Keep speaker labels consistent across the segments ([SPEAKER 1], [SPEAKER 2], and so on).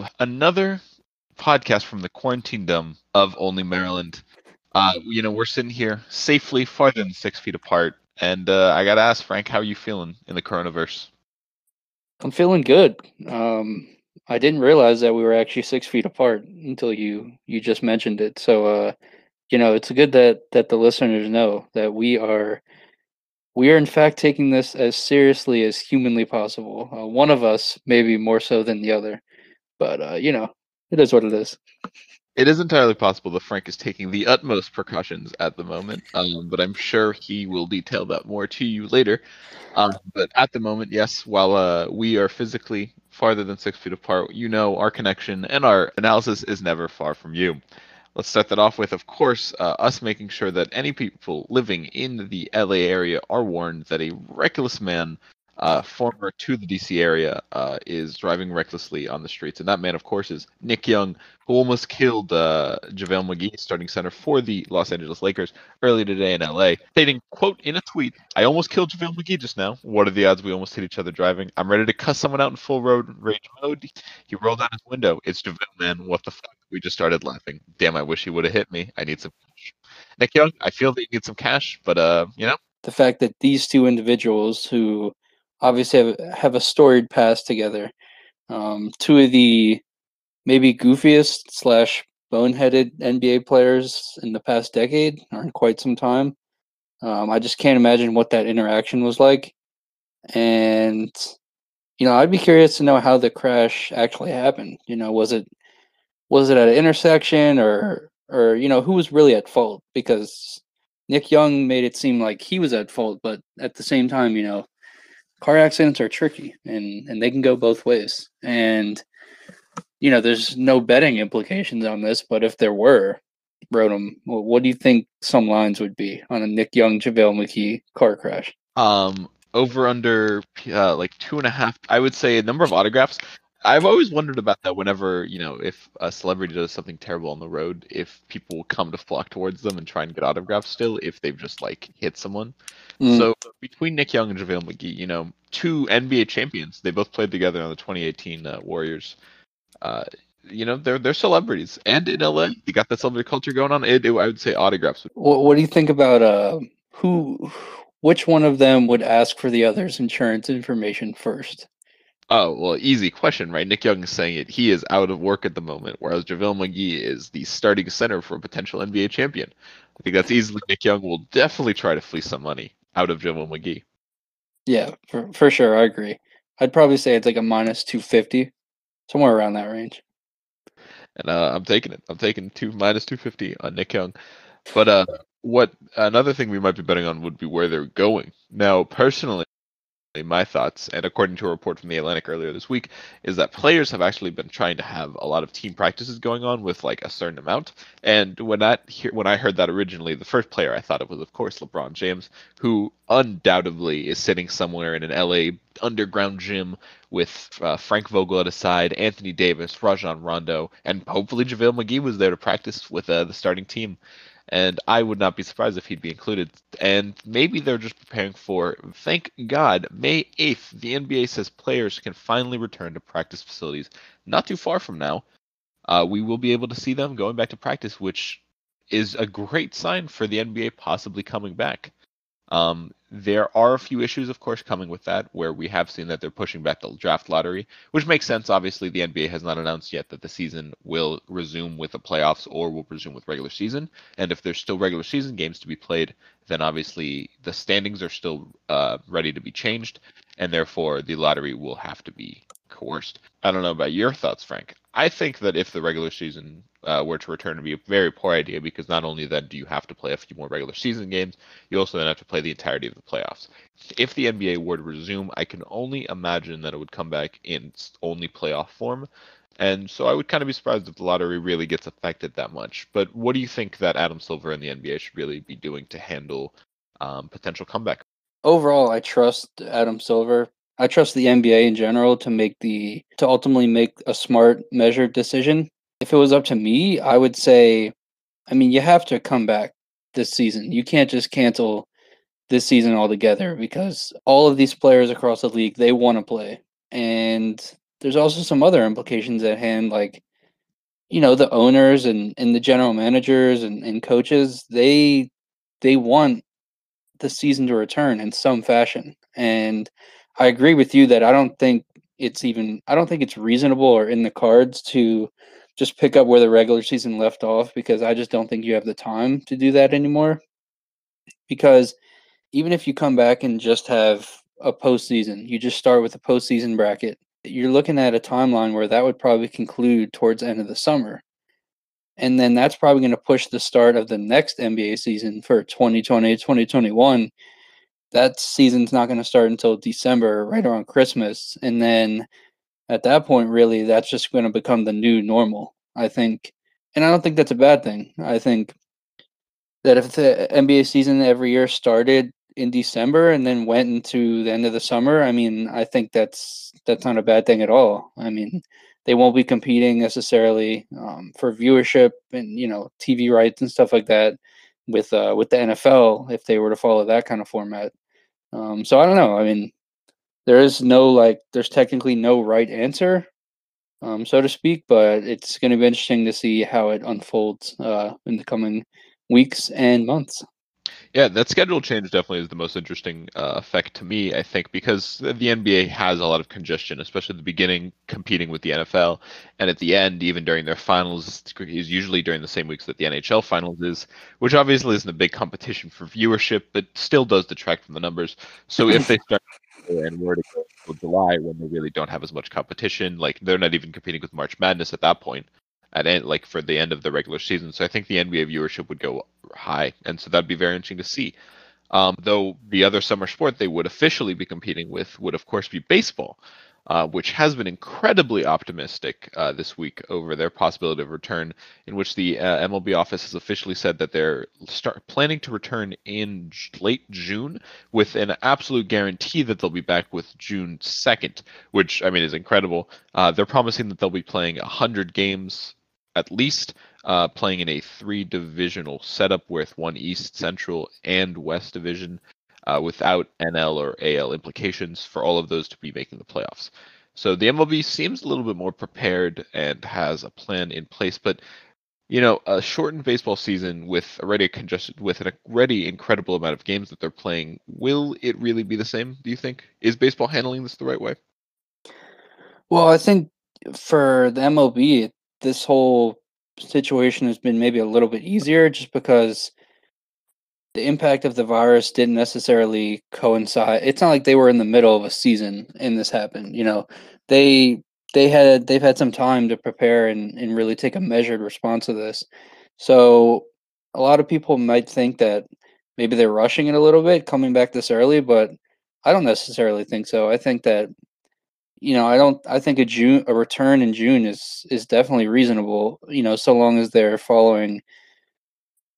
[SPEAKER 1] to another podcast from the quarantine dome of Only Maryland. Uh, you know, we're sitting here safely farther than six feet apart, and uh, I gotta ask Frank, how are you feeling in the coronavirus?
[SPEAKER 2] I'm feeling good. Um, I didn't realize that we were actually six feet apart until you you just mentioned it. So, uh, you know, it's good that that the listeners know that we are we are in fact taking this as seriously as humanly possible. Uh, one of us maybe more so than the other, but uh, you know, it is what it is.
[SPEAKER 1] It is entirely possible that Frank is taking the utmost precautions at the moment, um, but I'm sure he will detail that more to you later. Um, but at the moment, yes, while uh, we are physically farther than six feet apart, you know our connection and our analysis is never far from you. Let's start that off with, of course, uh, us making sure that any people living in the LA area are warned that a reckless man uh, former to the DC area, uh, is driving recklessly on the streets. And that man, of course, is Nick Young, who almost killed uh, JaVale McGee, starting center for the Los Angeles Lakers, earlier today in LA, stating, quote, in a tweet, I almost killed JaVale McGee just now. What are the odds we almost hit each other driving? I'm ready to cuss someone out in full road rage mode. He rolled out his window. It's JaVale, man. What the fuck? We just started laughing. Damn, I wish he would have hit me. I need some cash. Nick Young, I feel that you need some cash, but, uh, you know.
[SPEAKER 2] The fact that these two individuals who obviously have, have a storied past together. Um, two of the maybe goofiest slash boneheaded NBA players in the past decade or in quite some time. Um, I just can't imagine what that interaction was like. And, you know, I'd be curious to know how the crash actually happened. You know, was it was it at an intersection or or you know who was really at fault? Because Nick Young made it seem like he was at fault, but at the same time, you know, car accidents are tricky and and they can go both ways and you know there's no betting implications on this but if there were Rodham, what do you think some lines would be on a Nick Young JaVale McGee car crash?
[SPEAKER 1] Um, over under uh, like two and a half. I would say a number of autographs. I've always wondered about that. Whenever you know, if a celebrity does something terrible on the road, if people will come to flock towards them and try and get autographs still, if they've just like hit someone. Mm. So between Nick Young and JaVale McGee, you know, two NBA champions. They both played together on the 2018 uh, Warriors. Uh, you know, they're they're celebrities, and in LA, you got that celebrity culture going on. It, it, I would say autographs.
[SPEAKER 2] What, what do you think about uh, who? Which one of them would ask for the other's insurance information first?
[SPEAKER 1] Oh well, easy question, right? Nick Young is saying it. He is out of work at the moment, whereas JaVale McGee is the starting center for a potential NBA champion. I think that's easily Nick Young will definitely try to fleece some money out of JaVale McGee.
[SPEAKER 2] Yeah, for, for sure. I agree. I'd probably say it's like a minus 250, somewhere around that range.
[SPEAKER 1] And uh, I'm taking it. I'm taking two minus 250 on Nick Young. But uh, what another thing we might be betting on would be where they're going. Now, personally, my thoughts, and according to a report from the Atlantic earlier this week, is that players have actually been trying to have a lot of team practices going on with like a certain amount. And when that when I heard that originally, the first player I thought it was, of course, LeBron James, who undoubtedly is sitting somewhere in an LA underground gym with uh, Frank Vogel at his side, Anthony Davis, Rajon Rondo, and hopefully JaVale McGee was there to practice with uh, the starting team and I would not be surprised if he'd be included. And maybe they're just preparing for, thank God, May 8th, the NBA says players can finally return to practice facilities. Not too far from now, uh, we will be able to see them going back to practice, which is a great sign for the NBA possibly coming back. Um, there are a few issues, of course, coming with that, where we have seen that they're pushing back the draft lottery, which makes sense. Obviously, the NBA has not announced yet that the season will resume with the playoffs or will resume with regular season. And if there's still regular season games to be played, then obviously the standings are still uh, ready to be changed, and therefore the lottery will have to be coerced. I don't know about your thoughts, Frank. I think that if the regular season uh, were to return, would be a very poor idea because not only then do you have to play a few more regular season games, you also then have to play the entirety of the playoffs. If the NBA were to resume, I can only imagine that it would come back in only playoff form. And so I would kind of be surprised if the lottery really gets affected that much. But what do you think that Adam Silver and the NBA should really be doing to handle um, potential comeback?
[SPEAKER 2] Overall, I trust Adam Silver I trust the NBA in general to make the to ultimately make a smart, measured decision. If it was up to me, I would say, I mean, you have to come back this season. You can't just cancel this season altogether because all of these players across the league they want to play, and there's also some other implications at hand, like you know the owners and and the general managers and, and coaches they they want the season to return in some fashion and i agree with you that i don't think it's even i don't think it's reasonable or in the cards to just pick up where the regular season left off because i just don't think you have the time to do that anymore because even if you come back and just have a postseason you just start with a postseason bracket you're looking at a timeline where that would probably conclude towards end of the summer. And then that's probably going to push the start of the next NBA season for 2020, 2021. That season's not going to start until December, right around Christmas. And then at that point, really, that's just going to become the new normal, I think. And I don't think that's a bad thing. I think that if the NBA season every year started in December and then went into the end of the summer, I mean, I think that's that's not a bad thing at all. I mean, they won't be competing necessarily um, for viewership and you know TV rights and stuff like that with uh, with the NFL if they were to follow that kind of format. Um, so I don't know. I mean, there is no like, there's technically no right answer, um, so to speak, but it's going to be interesting to see how it unfolds uh, in the coming weeks and months.
[SPEAKER 1] Yeah, that schedule change definitely is the most interesting uh, effect to me, I think, because the NBA has a lot of congestion, especially at the beginning, competing with the NFL, and at the end, even during their finals, is usually during the same weeks that the NHL finals is, which obviously isn't a big competition for viewership, but still does detract from the numbers. So if they start and were to go until July when they really don't have as much competition, like they're not even competing with March Madness at that point at end, like for the end of the regular season. So I think the NBA viewership would go high, and so that'd be very interesting to see. Um, though the other summer sport they would officially be competing with would of course be baseball, uh, which has been incredibly optimistic uh, this week over their possibility of return, in which the uh, MLB office has officially said that they're start planning to return in late June with an absolute guarantee that they'll be back with June 2nd, which I mean is incredible. Uh, they're promising that they'll be playing 100 games at least uh, playing in a three divisional setup with one East, Central, and West division uh, without NL or AL implications for all of those to be making the playoffs. So the MLB seems a little bit more prepared and has a plan in place, but you know, a shortened baseball season with already congested with an already incredible amount of games that they're playing, will it really be the same? Do you think? Is baseball handling this the right way?
[SPEAKER 2] Well, I think for the MLB, this whole situation has been maybe a little bit easier just because the impact of the virus didn't necessarily coincide. It's not like they were in the middle of a season and this happened. You know, they they had they've had some time to prepare and, and really take a measured response to this. So a lot of people might think that maybe they're rushing it a little bit coming back this early, but I don't necessarily think so. I think that you know, I don't. I think a June a return in June is is definitely reasonable. You know, so long as they're following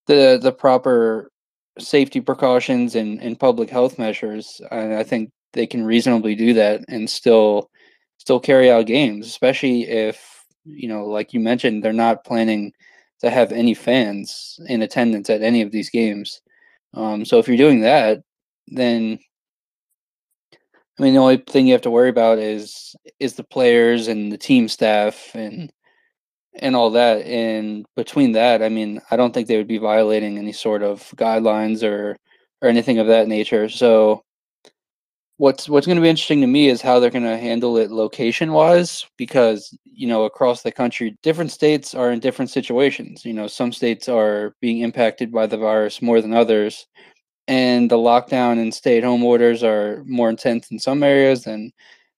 [SPEAKER 2] the the proper safety precautions and, and public health measures. And I think they can reasonably do that and still still carry out games, especially if you know, like you mentioned, they're not planning to have any fans in attendance at any of these games. Um, so if you're doing that, then I mean, the only thing you have to worry about is is the players and the team staff and and all that. And between that, I mean, I don't think they would be violating any sort of guidelines or or anything of that nature. So what's what's going to be interesting to me is how they're going to handle it location wise because you know across the country different states are in different situations you know some states are being impacted by the virus more than others and the lockdown and stay at home orders are more intense in some areas than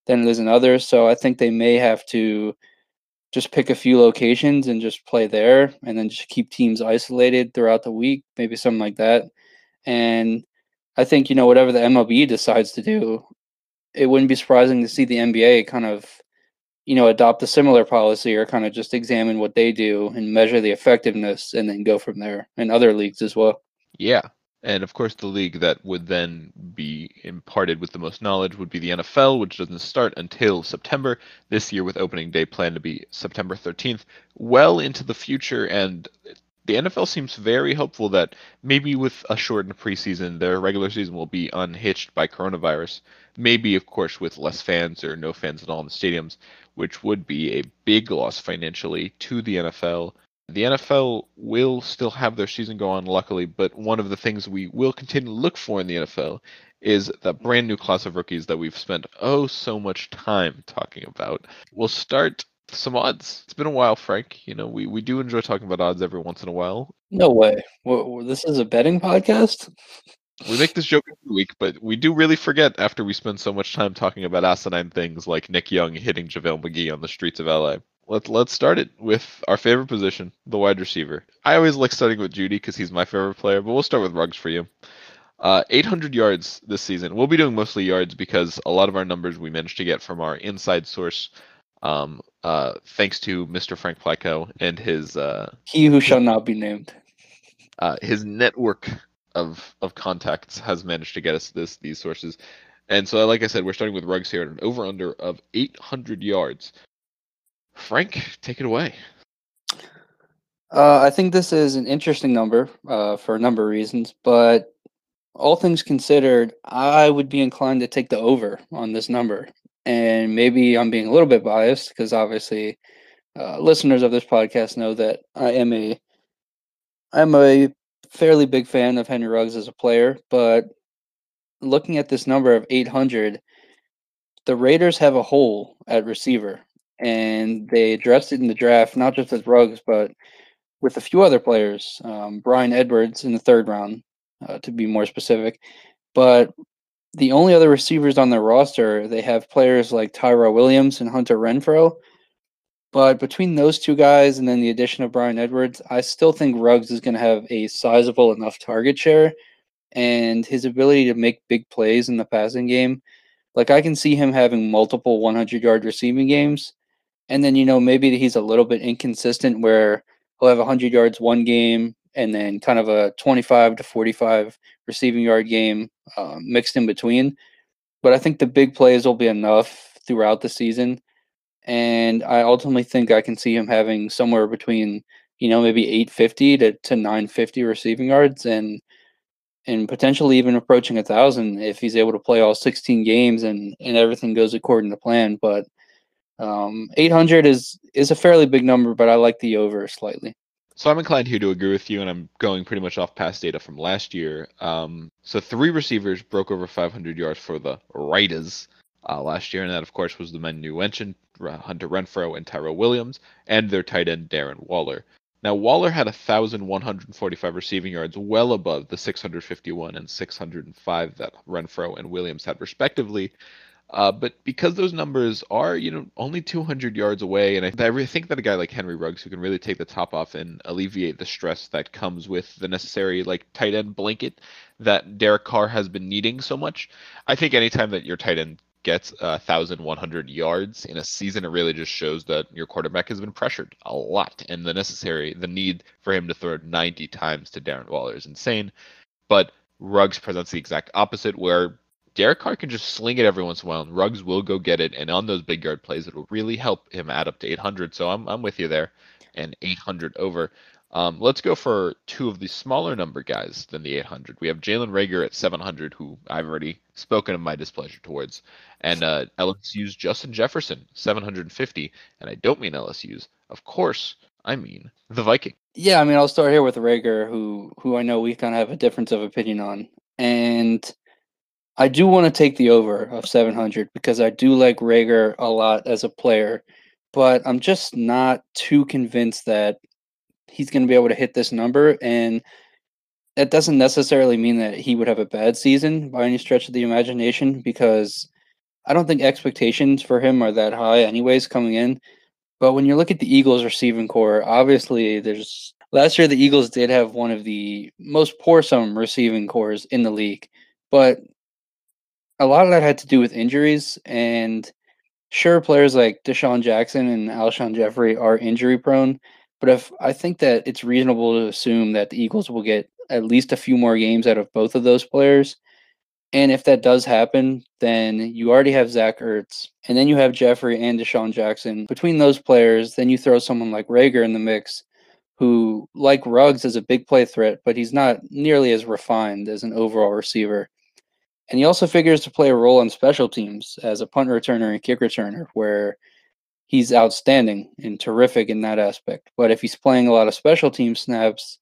[SPEAKER 2] than it is in others. So I think they may have to just pick a few locations and just play there and then just keep teams isolated throughout the week, maybe something like that. And I think, you know, whatever the MLB decides to do, it wouldn't be surprising to see the NBA kind of, you know, adopt a similar policy or kind of just examine what they do and measure the effectiveness and then go from there and other leagues as well.
[SPEAKER 1] Yeah, and of course, the league that would then be imparted with the most knowledge would be the NFL, which doesn't start until September this year, with opening day planned to be September 13th, well into the future. And the NFL seems very hopeful that maybe with a shortened preseason, their regular season will be unhitched by coronavirus. Maybe, of course, with less fans or no fans at all in the stadiums, which would be a big loss financially to the NFL. The NFL will still have their season go on, luckily, but one of the things we will continue to look for in the NFL is that brand new class of rookies that we've spent oh so much time talking about. We'll start some odds. It's been a while, Frank. You know, we, we do enjoy talking about odds every once in a while.
[SPEAKER 2] No way. What, this is a betting podcast?
[SPEAKER 1] We make this joke every week, but we do really forget after we spend so much time talking about asinine things like Nick Young hitting JaVale McGee on the streets of LA. Let's let's start it with our favorite position, the wide receiver. I always like starting with Jeudy because he's my favorite player, but we'll start with Ruggs for you. Uh, 800 yards this season. We'll be doing mostly yards because a lot of our numbers we managed to get from our inside source um, uh, thanks to Mr. Frank Plyko and his uh,
[SPEAKER 2] he who shall not be named.
[SPEAKER 1] Uh, his network of of contacts has managed to get us this these sources, and so like I said, we're starting with Ruggs here at an over under of 800 yards. Frank, take it away.
[SPEAKER 2] Uh, I think this is an interesting number uh, for a number of reasons, but all things considered, I would be inclined to take the over on this number and maybe I'm being a little bit biased because obviously uh, listeners of this podcast know that I am a I'm a fairly big fan of Henry Ruggs as a player, but looking at this number of 800, the Raiders have a hole at receiver, and they addressed it in the draft, not just with Ruggs, but with a few other players. Um, Bryan Edwards in the third round, uh, to be more specific. But the only other receivers on their roster, they have players like Tyrell Williams and Hunter Renfrow. But between those two guys and then the addition of Bryan Edwards, I still think Ruggs is going to have a sizable enough target share and his ability to make big plays in the passing game. Like I can see him having multiple 100 yard receiving games. And then, you know, maybe he's a little bit inconsistent where he'll have 100 yards one game and then kind of a 25 to 45 receiving yard game uh, mixed in between. But I think the big plays will be enough throughout the season. And I ultimately think I can see him having somewhere between, you know, maybe 850 to, to 950 receiving yards and and potentially even approaching a thousand if he's able to play all 16 games and, and everything goes according to plan. But um, 800 is is a fairly big number, but I like the over slightly.
[SPEAKER 1] So I'm inclined here to agree with you, and I'm going pretty much off past data from last year. Um, so three receivers broke over 500 yards for the Raiders uh, last year, and that of course was the men you mentioned, Hunter Renfrow and Tyrell Williams, and their tight end Darren Waller. Now Waller had 1,145 receiving yards, well above the 651 and 605 that Renfrow and Williams had respectively. Uh, but because those numbers are, you know, only 200 yards away, and I, I think that a guy like Henry Ruggs who can really take the top off and alleviate the stress that comes with the necessary like tight end blanket that Derek Carr has been needing so much. I think anytime that your tight end gets a thousand one hundred yards in a season, it really just shows that your quarterback has been pressured a lot, and the necessary the need for him to throw 90 times to Darren Waller is insane. But Ruggs presents the exact opposite, where Derek Carr can just sling it every once in a while, and Ruggs will go get it. And on those big yard plays, it will really help him add up to 800. So I'm I'm with you there, and 800 over. Um, let's go for two of the smaller number guys than the 800. We have Jalen Reagor at 700, who I've already spoken of my displeasure towards, and uh, LSU's Justin Jefferson 750. And I don't mean LSU's, of course. I mean the Viking.
[SPEAKER 2] Yeah, I mean I'll start here with Reagor, who who I know we kind of have a difference of opinion on, and I do want to take the over of 700 because I do like Reagor a lot as a player, but I'm just not too convinced that he's going to be able to hit this number. And that doesn't necessarily mean that he would have a bad season by any stretch of the imagination because I don't think expectations for him are that high, anyways, coming in. But when you look at the Eagles receiving core, obviously there's last year the Eagles did have one of the most porous receiving cores in the league. But a lot of that had to do with injuries and sure players like DeSean Jackson and Alshon Jeffery are injury prone, but if I think that it's reasonable to assume that the Eagles will get at least a few more games out of both of those players. And if that does happen, then you already have Zach Ertz, and then you have Jeffery and DeSean Jackson. Between those players, then you throw someone like Reagor in the mix. who, like Ruggs, is a big play threat, but he's not nearly as refined as an overall receiver. And he also figures to play a role on special teams as a punt returner and kick returner, where he's outstanding and terrific in that aspect. But if he's playing a lot of special team snaps,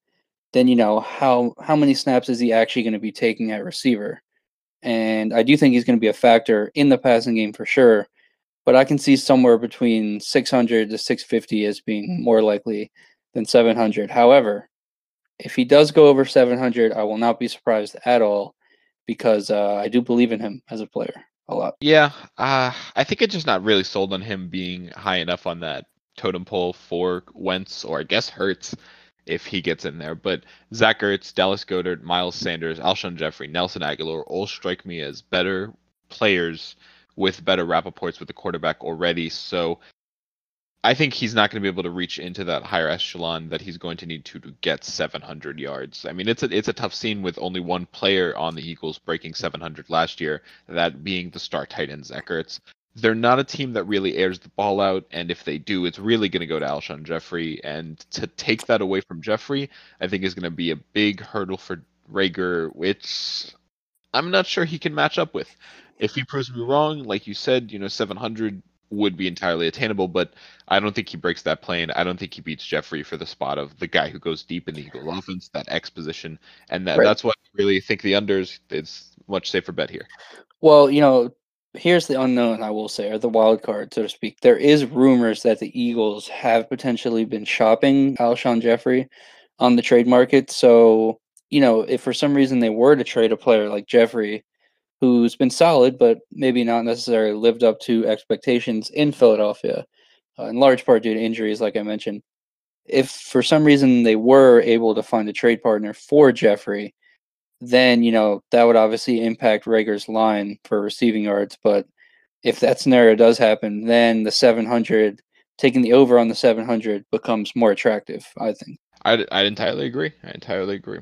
[SPEAKER 2] then you know how how many snaps is he actually going to be taking at receiver? And I do think he's going to be a factor in the passing game for sure. But I can see somewhere between 600 to 650 as being more likely than 700. However, if he does go over 700, I will not be surprised at all because uh, I do believe in him as a player a lot.
[SPEAKER 1] Yeah, uh, I think it's just not really sold on him being high enough on that totem pole for Wentz or I guess Hurts if he gets in there. But Zach Ertz, Dallas Goedert, Miles Sanders, Alshon Jeffery, Nelson Agholor all strike me as better players with better Rappaports with the quarterback already. So I think he's not going to be able to reach into that higher echelon that he's going to need to to get 700 yards. I mean, it's a it's a tough scene with only one player on the Eagles breaking 700 last year, that being the star tight end Zach They're not a team that really airs the ball out, and if they do, it's really going to go to Alshon Jeffery. And to take that away from Jeffery, I think is going to be a big hurdle for Reagor, which I'm not sure he can match up with. If he proves me wrong, like you said, you know, 700 would be entirely attainable, but I don't think he breaks that plane. I don't think he beats Jeffery for the spot of the guy who goes deep in the Eagle offense, that X position, and that, right. that's what I really think the unders is much safer bet here.
[SPEAKER 2] Well, you know, here's the unknown. I will say, or the wild card, so to speak. There is rumors that the Eagles have potentially been shopping Alshon Jeffery on the trade market. So, you know, if for some reason they were to trade a player like Jeffery who's been solid, but maybe not necessarily lived up to expectations in Philadelphia, uh, in large part due to injuries, like I mentioned. If for some reason they were able to find a trade partner for Jeffery, then you know that would obviously impact Reagor's line for receiving yards. But if that scenario does happen, then the 700 taking the over on the 700 becomes more attractive. I think.
[SPEAKER 1] I I entirely agree. I entirely agree.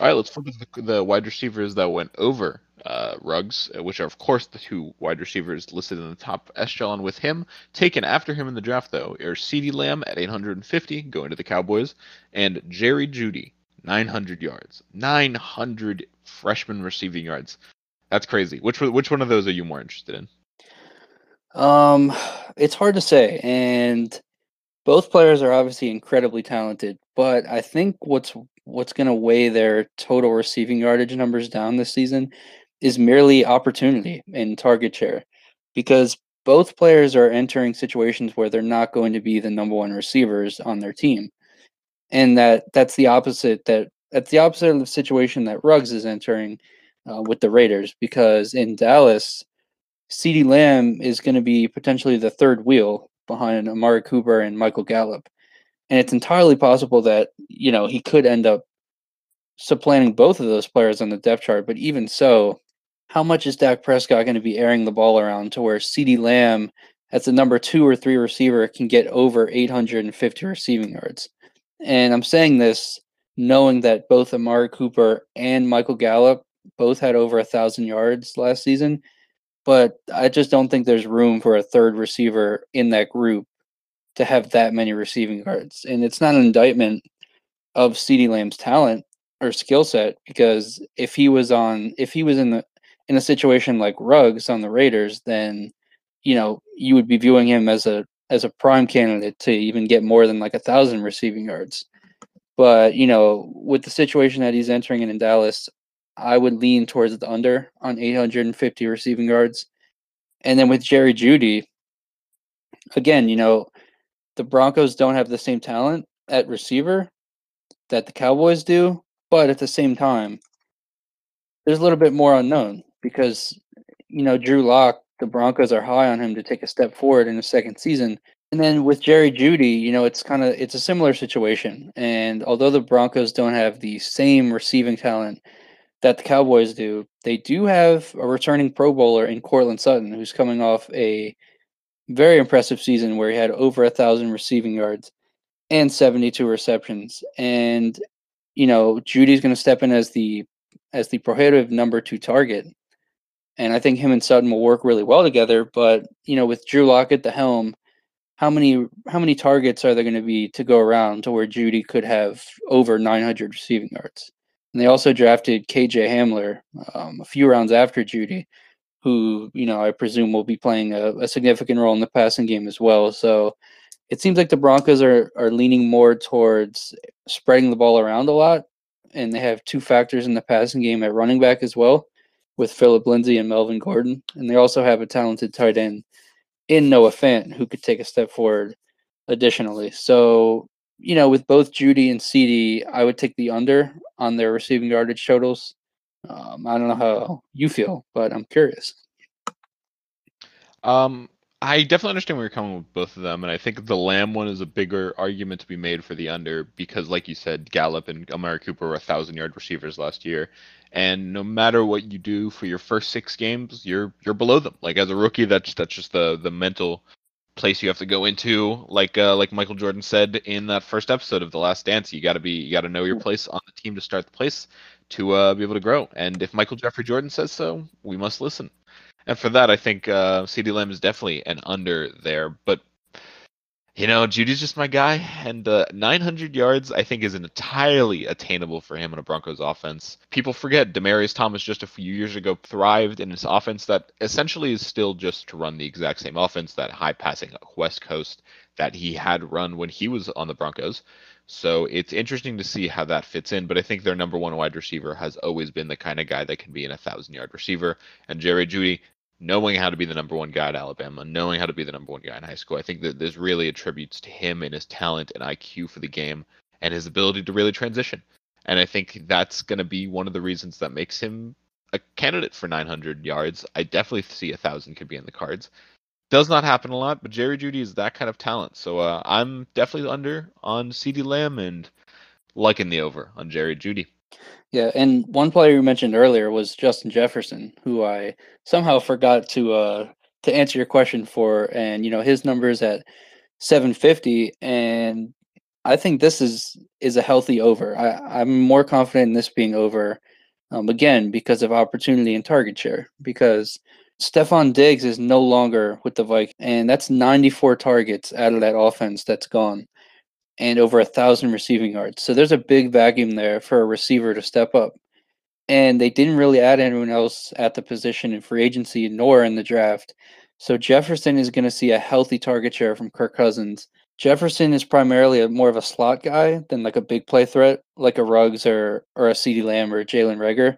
[SPEAKER 1] All right, let's flip the, the wide receivers that went over uh, uh, which are of course the two wide receivers listed in the top echelon with him. Taken after him in the draft, though, are CeeDee Lamb at 850, going to the Cowboys, and Jerry Jeudy, 900 yards, 900 freshman receiving yards. That's crazy. Which which one of those are you more interested in?
[SPEAKER 2] Um, it's hard to say, and both players are obviously incredibly talented. But I think what's what's going to weigh their total receiving yardage numbers down this season is merely opportunity and target share because both players are entering situations where they're not going to be the number one receivers on their team. And that that's the opposite that that's the opposite of the situation that Ruggs is entering uh, with the Raiders because in Dallas, CeeDee Lamb is going to be potentially the third wheel behind Amari Cooper and Michael Gallup. And it's entirely possible that, you know, he could end up supplanting both of those players on the depth chart. But even so, how much is Dak Prescott going to be airing the ball around to where CeeDee Lamb, as the number two or three receiver, can get over 850 receiving yards? And I'm saying this knowing that both Amari Cooper and Michael Gallup both had over a thousand yards last season. But I just don't think there's room for a third receiver in that group to have that many receiving yards. And it's not an indictment of CeeDee Lamb's talent or skill set because if he was on if he was in the in a situation like Ruggs on the Raiders, then you know you would be viewing him as a as a prime candidate to even get more than like a thousand receiving yards. But you know, with the situation that he's entering in in Dallas, I would lean towards the under on 850 receiving yards. And then with Jerry Jeudy, again, you know, the Broncos don't have the same talent at receiver that the Cowboys do, but at the same time, there's a little bit more unknown because you know Drew Lock, the Broncos are high on him to take a step forward in the second season. And then with Jerry Jeudy, you know, it's kind of it's a similar situation. And although the Broncos don't have the same receiving talent that the Cowboys do, they do have a returning Pro Bowler in Courtland Sutton, who's coming off a very impressive season where he had over a thousand receiving yards and 72 receptions. And you know, Jeudy's going to step in as the as the prohibitive number two target and I think him and Sutton will work really well together. But you know, with Drew Lock at the helm, how many how many targets are there going to be to go around to where Jeudy could have over 900 receiving yards? And they also drafted KJ Hamler um, a few rounds after Jeudy, who you know I presume will be playing a, a significant role in the passing game as well. So it seems like the Broncos are are leaning more towards spreading the ball around a lot, and they have two factors in the passing game at running back as well, with Phillip Lindsay and Melvin Gordon, and they also have a talented tight end in Noah Fant who could take a step forward. Additionally, so you know with both Jeudy and CeeDee, I would take the under on their receiving yardage totals. Um, I don't know how you feel, but I'm curious.
[SPEAKER 1] Um, I definitely understand where you're coming with both of them, and I think the Lamb one is a bigger argument to be made for the under because, like you said, Gallup and Amari Cooper were thousand yard receivers last year, and no matter what you do for your first six games, you're you're below them. Like as a rookie, that's that's just the the mental place you have to go into. Like uh, like Michael Jordan said in that first episode of The Last Dance, you got to be you got to know your place on the team to start the place to uh, be able to grow. And if Michael Jeffrey Jordan says so, we must listen. And for that, I think uh, CeeDee Lamb is definitely an under there. But you know, Jeudy's just my guy, and uh, 900 yards I think is entirely attainable for him in a Broncos offense. People forget Demaryius Thomas just a few years ago thrived in this offense that essentially is still just to run the exact same offense, that high passing West Coast that he had run when he was on the Broncos. So it's interesting to see how that fits in. But I think their number one wide receiver has always been the kind of guy that can be an 1,000 yard receiver. And Jerry Jeudy, knowing how to be the number one guy at Alabama, knowing how to be the number one guy in high school, I think that this really attributes to him and his talent and IQ for the game and his ability to really transition. And I think that's going to be one of the reasons that makes him a candidate for 900 yards. I definitely see a thousand could be in the cards. Does not happen a lot, but Jerry Jeudy is that kind of talent. So uh, I'm definitely under on CeeDee Lamb and liking the over on Jerry Jeudy.
[SPEAKER 2] Yeah, and one player you mentioned earlier was Justin Jefferson, who I somehow forgot to uh to answer your question for, and you know his number is at 750, and I think this is is a healthy over. I, I'm more confident in this being over, um, again because of opportunity and target share. Because Stefon Diggs is no longer with the Vikings, and that's 94 targets out of that offense that's gone, and over a thousand receiving yards. So there's a big vacuum there for a receiver to step up. And they didn't really add anyone else at the position in free agency nor in the draft. So Jefferson is going to see a healthy target share from Kirk Cousins. Jefferson is primarily a, more of a slot guy than like a big play threat, like a Ruggs or or a CeeDee Lamb or Jalen Reagor.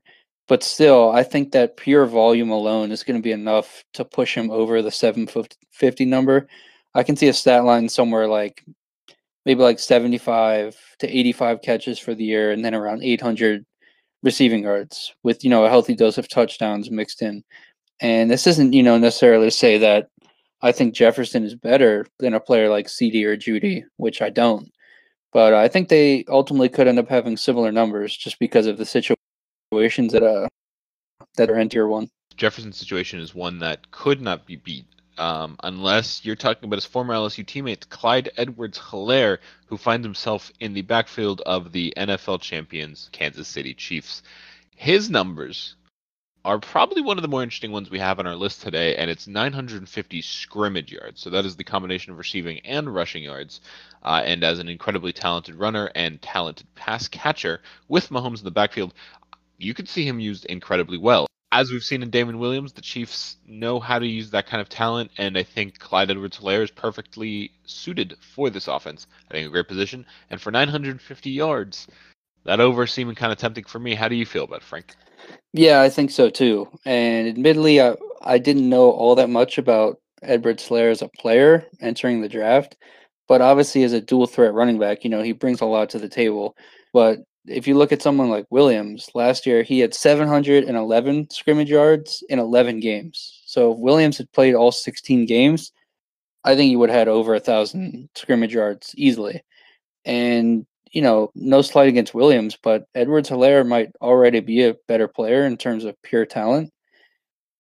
[SPEAKER 2] But still, I think that pure volume alone is going to be enough to push him over the 750 number. I can see a stat line somewhere like maybe like 75 to 85 catches for the year and then around 800 receiving yards with, you know, a healthy dose of touchdowns mixed in. And this isn't, you know, necessarily say that I think Jefferson is better than a player like CeeDee or Jeudy, which I don't. But I think they ultimately could end up having similar numbers just because of the situation situations that uh that are in tier one.
[SPEAKER 1] Jefferson's situation is one that could not be beat um, unless you're talking about his former LSU teammate Clyde Edwards-Helaire, who finds himself in the backfield of the NFL champions Kansas City Chiefs. His numbers are probably one of the more interesting ones we have on our list today, and it's 950 scrimmage yards. So that is the combination of receiving and rushing yards. Uh, and as an incredibly talented runner and talented pass catcher with Mahomes in the backfield, you could see him used incredibly well. As we've seen in Damien Williams, the Chiefs know how to use that kind of talent, and I think Clyde Edwards Helaire is perfectly suited for this offense. I think a great position. And for 950 yards, that over seeming kind of tempting for me. How do you feel about it, Frank?
[SPEAKER 2] Yeah, I think so too. And admittedly, I, I didn't know all that much about Edwards Helaire as a player entering the draft, but obviously as a dual threat running back, you know, he brings a lot to the table. But if you look at someone like Williams, last year he had 711 scrimmage yards in 11 games. So if Williams had played all 16 games, I think he would have had over a thousand scrimmage yards easily. And you know, no slight against Williams, but Edwards Helaire might already be a better player in terms of pure talent.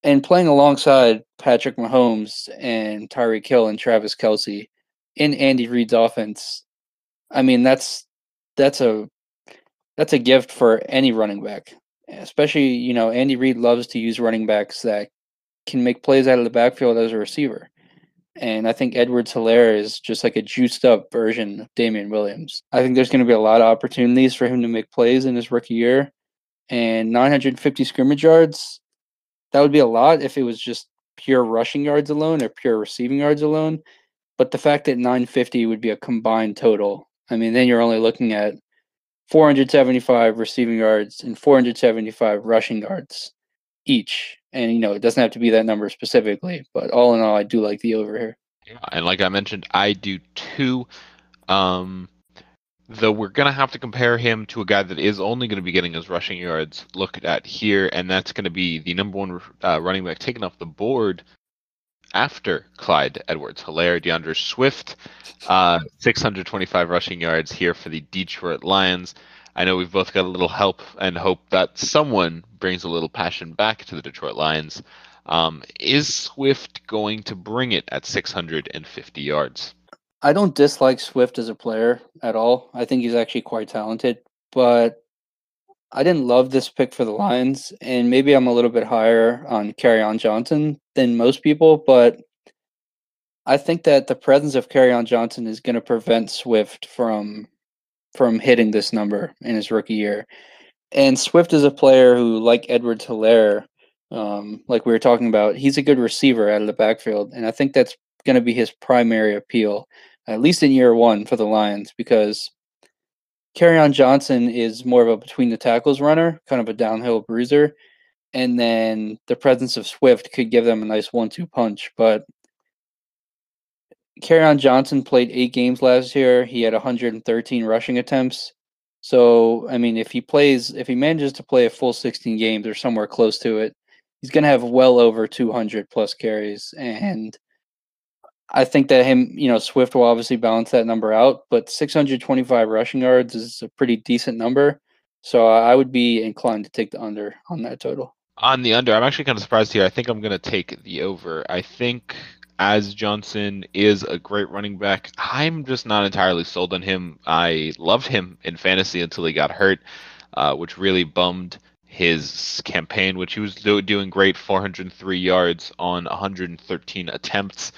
[SPEAKER 2] And playing alongside Patrick Mahomes and Tyreek Hill and Travis Kelce in Andy Reid's offense, I mean that's that's a that's a gift for any running back. Especially, you know, Andy Reid loves to use running backs that can make plays out of the backfield as a receiver. And I think Edwards Helaire is just like a juiced up version of Damien Williams. I think there's going to be a lot of opportunities for him to make plays in his rookie year. And 950 scrimmage yards, that would be a lot if it was just pure rushing yards alone or pure receiving yards alone. But the fact that 950 would be a combined total, I mean, then you're only looking at 475 receiving yards and 475 rushing yards each. And, you know, it doesn't have to be that number specifically, but all in all, I do like the over here.
[SPEAKER 1] And like I mentioned, I do too. Um, though we're to have to compare him to a guy that is only to be getting his rushing yards looked at here, and that's to be the number one uh, running back taken off the board after Clyde Edwards Helaire, D'Andre Swift, uh, 625 rushing yards here for the Detroit Lions. I know we've both got a little help and hope that someone brings a little passion back to the Detroit Lions. Um, is Swift going to bring it at 650 yards?
[SPEAKER 2] I don't dislike Swift as a player at all. I think he's actually quite talented, but I didn't love this pick for the Lions, and maybe I'm a little bit higher on Kerryon Johnson than most people, but I think that the presence of on Johnson is going to prevent Swift from from hitting this number in his rookie year. And Swift is a player who, like Edward Helaire, um, like we were talking about, he's a good receiver out of the backfield, and I think that's going to be his primary appeal at least in year one for the Lions, because on Johnson is more of a between the tackles runner, kind of a downhill bruiser. And then the presence of Swift could give them a nice one two punch. But on Johnson played eight games last year. He had 113 rushing attempts. So, I mean, if he plays, if he manages to play a full 16 games or somewhere close to it, he's going to have well over 200 plus carries. And I think that him, you know, Swift will obviously balance that number out, but 625 rushing yards is a pretty decent number. So I would be inclined to take the under on that total.
[SPEAKER 1] On the under, I'm actually kind of surprised here. I think I'm going to take the over. I think as Johnson is a great running back, I'm just not entirely sold on him. I loved him in fantasy until he got hurt, uh, which really bummed his campaign, which he was do- doing great 403 yards on 113 attempts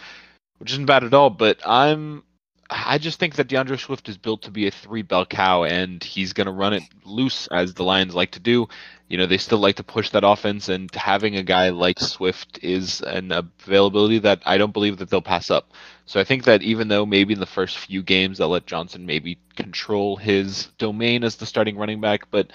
[SPEAKER 1] which isn't bad at all. But I'm I just think that D'Andre Swift is built to be a three bell cow, and he's going to run it loose as the Lions like to do. You know, they still like to push that offense, and having a guy like Swift is an availability that I don't believe that they'll pass up. So I think that even though maybe in the first few games they'll let Johnson maybe control his domain as the starting running back, but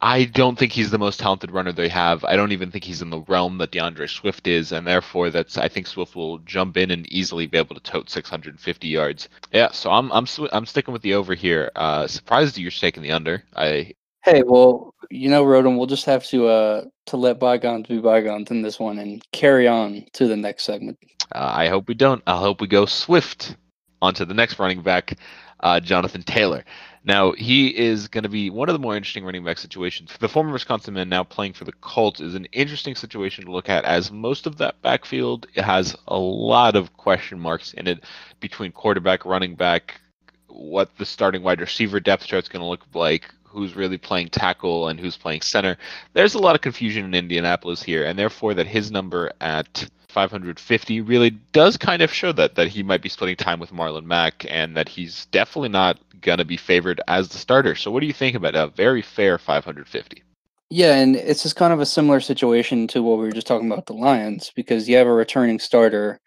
[SPEAKER 1] I don't think he's the most talented runner they have. I don't even think he's in the realm that D'Andre Swift is, and therefore that's I think Swift will jump in and easily be able to tote 650 yards. Yeah, so I'm I'm I'm sticking with the over here. Uh, surprised you're taking the under. I
[SPEAKER 2] hey, well, you know, Roden, we'll just have to uh to let bygones be bygones in this one and carry on to the next segment.
[SPEAKER 1] Uh, I hope we don't. I hope we go Swift onto the next running back, uh, Jonathan Taylor. Now, he is going to be one of the more interesting running back situations. The former Wisconsin man now playing for the Colts is an interesting situation to look at, as most of that backfield has a lot of question marks in it between quarterback, running back, what the starting wide receiver depth chart is going to look like, who's really playing tackle and who's playing center. There's a lot of confusion in Indianapolis here, and therefore that his number at 550 really does kind of show that that he might be splitting time with Marlon Mack and that he's definitely not going to be favored as the starter. So what do you think about a very fair 550?
[SPEAKER 2] Yeah, and it's just kind of a similar situation to what we were just talking about the Lions because you have a returning starter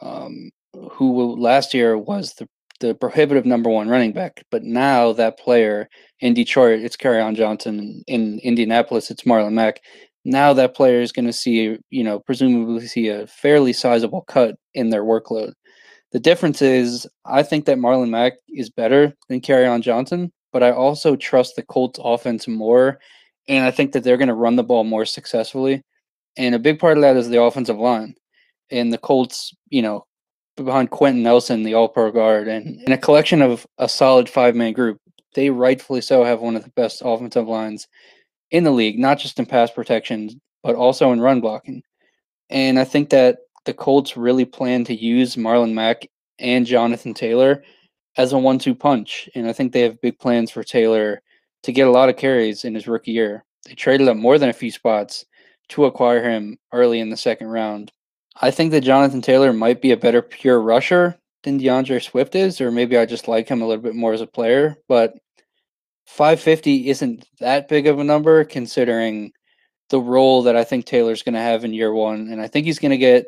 [SPEAKER 2] um, who last year was the the prohibitive number one running back, but now that player in Detroit, it's on Johnson. In Indianapolis, it's Marlon Mack now that player is going to see, you know, presumably see a fairly sizable cut in their workload. The difference is, I think that Marlon Mack is better than on Johnson, but I also trust the Colts offense more, and I think that they're going to run the ball more successfully. And a big part of that is the offensive line. And the Colts, you know, behind Quenton Nelson, the All Pro guard, and, in a collection of a solid five man group, they rightfully so have one of the best offensive lines in the league, not just in pass protection, but also in run blocking. And I think that the Colts really plan to use Marlon Mack and Jonathan Taylor as a one two punch. And I think they have big plans for Taylor to get a lot of carries in his rookie year. They traded up more than a few spots to acquire him early in the second round. I think that Jonathan Taylor might be a better pure rusher than D'Andre Swift is, or maybe I just like him a little bit more as a player. But 550 isn't that big of a number considering the role that I think Taylor's going to have in year one. And I think he's going to get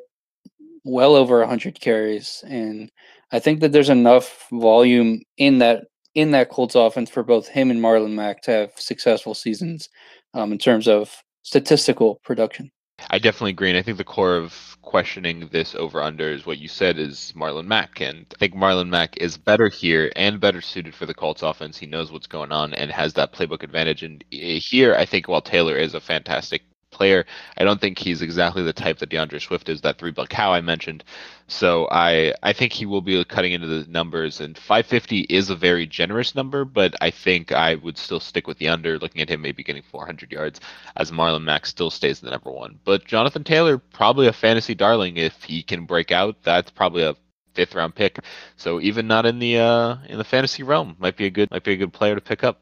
[SPEAKER 2] well over 100 carries. And I think that there's enough volume in that in that Colts offense for both him and Marlon Mack to have successful seasons um, in terms of statistical production.
[SPEAKER 1] I definitely agree. And I think the core of questioning this over under is what you said is Marlon Mack. And I think Marlon Mack is better here and better suited for the Colts offense. He knows what's going on and has that playbook advantage. And here, I think while Taylor is a fantastic player. I don't think he's exactly the type that D'Andre Swift is, that three bell cow I mentioned. So I I think he will be cutting into the numbers, and 550 is a very generous number, but I think I would still stick with the under, looking at him maybe getting 400 yards, as Marlon Mack still stays the number one. But Jonathan Taylor, probably a fantasy darling if he can break out. That's probably a fifth round pick. So even not in the uh, in the fantasy realm, might be a good might be a good player to pick up.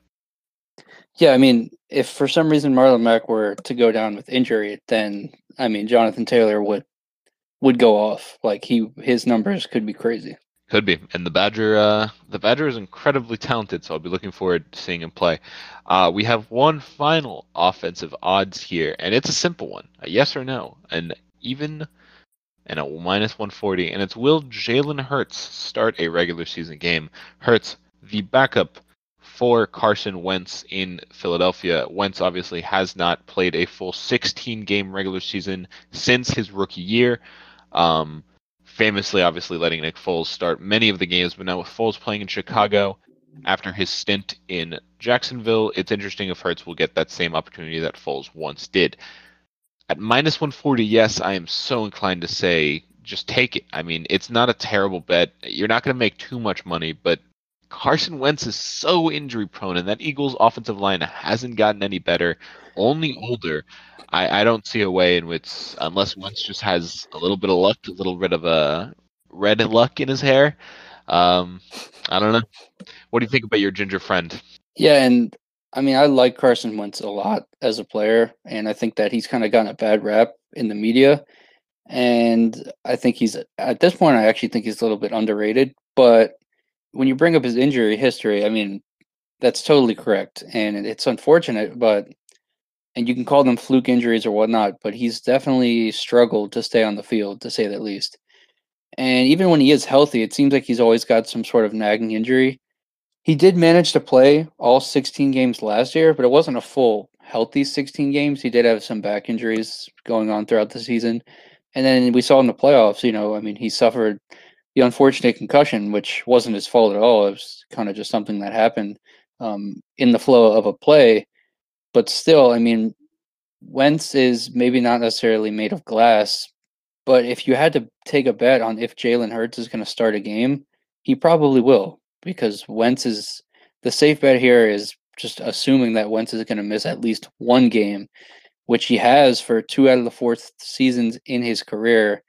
[SPEAKER 2] Yeah, I mean, if for some reason Marlon Mack were to go down with injury, then I mean Jonathan Taylor would would go off. Like he his numbers could be crazy.
[SPEAKER 1] Could be, and the Badger, uh, the Badger is incredibly talented, so I'll be looking forward to seeing him play. Uh, we have one final offensive odds here, and it's a simple one: a yes or no, and even and a minus 140, and it's will Jalen Hurts start a regular season game? Hurts, the backup for Carson Wentz in Philadelphia. Wentz obviously has not played a full 16 game regular season since his rookie year. Um, famously, obviously, letting Nick Foles start many of the games, but now with Foles playing in Chicago after his stint in Jacksonville, it's interesting if Hurts will get that same opportunity that Foles once did. At minus 140, yes, I am so inclined to say just take it. I mean, it's not a terrible bet. You're not going to make too much money, but Carson Wentz is so injury prone, and that Eagles offensive line hasn't gotten any better, only older. I, I don't see a way in which, unless Wentz just has a little bit of luck, a little bit of a red luck in his hair. Um, I don't know. What do you think about your ginger friend?
[SPEAKER 2] Yeah, and I mean, I like Carson Wentz a lot as a player, and I think that he's kind of gotten a bad rap in the media. And I think he's at this point, I actually think he's a little bit underrated. But when you bring up his injury history, I mean, that's totally correct, and it's unfortunate, but and you can call them fluke injuries or whatnot, but he's definitely struggled to stay on the field, to say the least. And even when he is healthy, it seems like he's always got some sort of nagging injury. He did manage to play all 16 games last year, but it wasn't a full healthy 16 games. He did have some back injuries going on throughout the season. And then we saw in the playoffs, you know, I mean, he suffered the unfortunate concussion, which wasn't his fault at all. It was kind of just something that happened um, in the flow of a play. But still, I mean, Wentz is maybe not necessarily made of glass, but if you had to take a bet on if Jalen Hurts is going to start a game, he probably will because Wentz is the safe bet here is just assuming that Wentz is going to miss at least one game, which he has for two out of the four seasons in his career.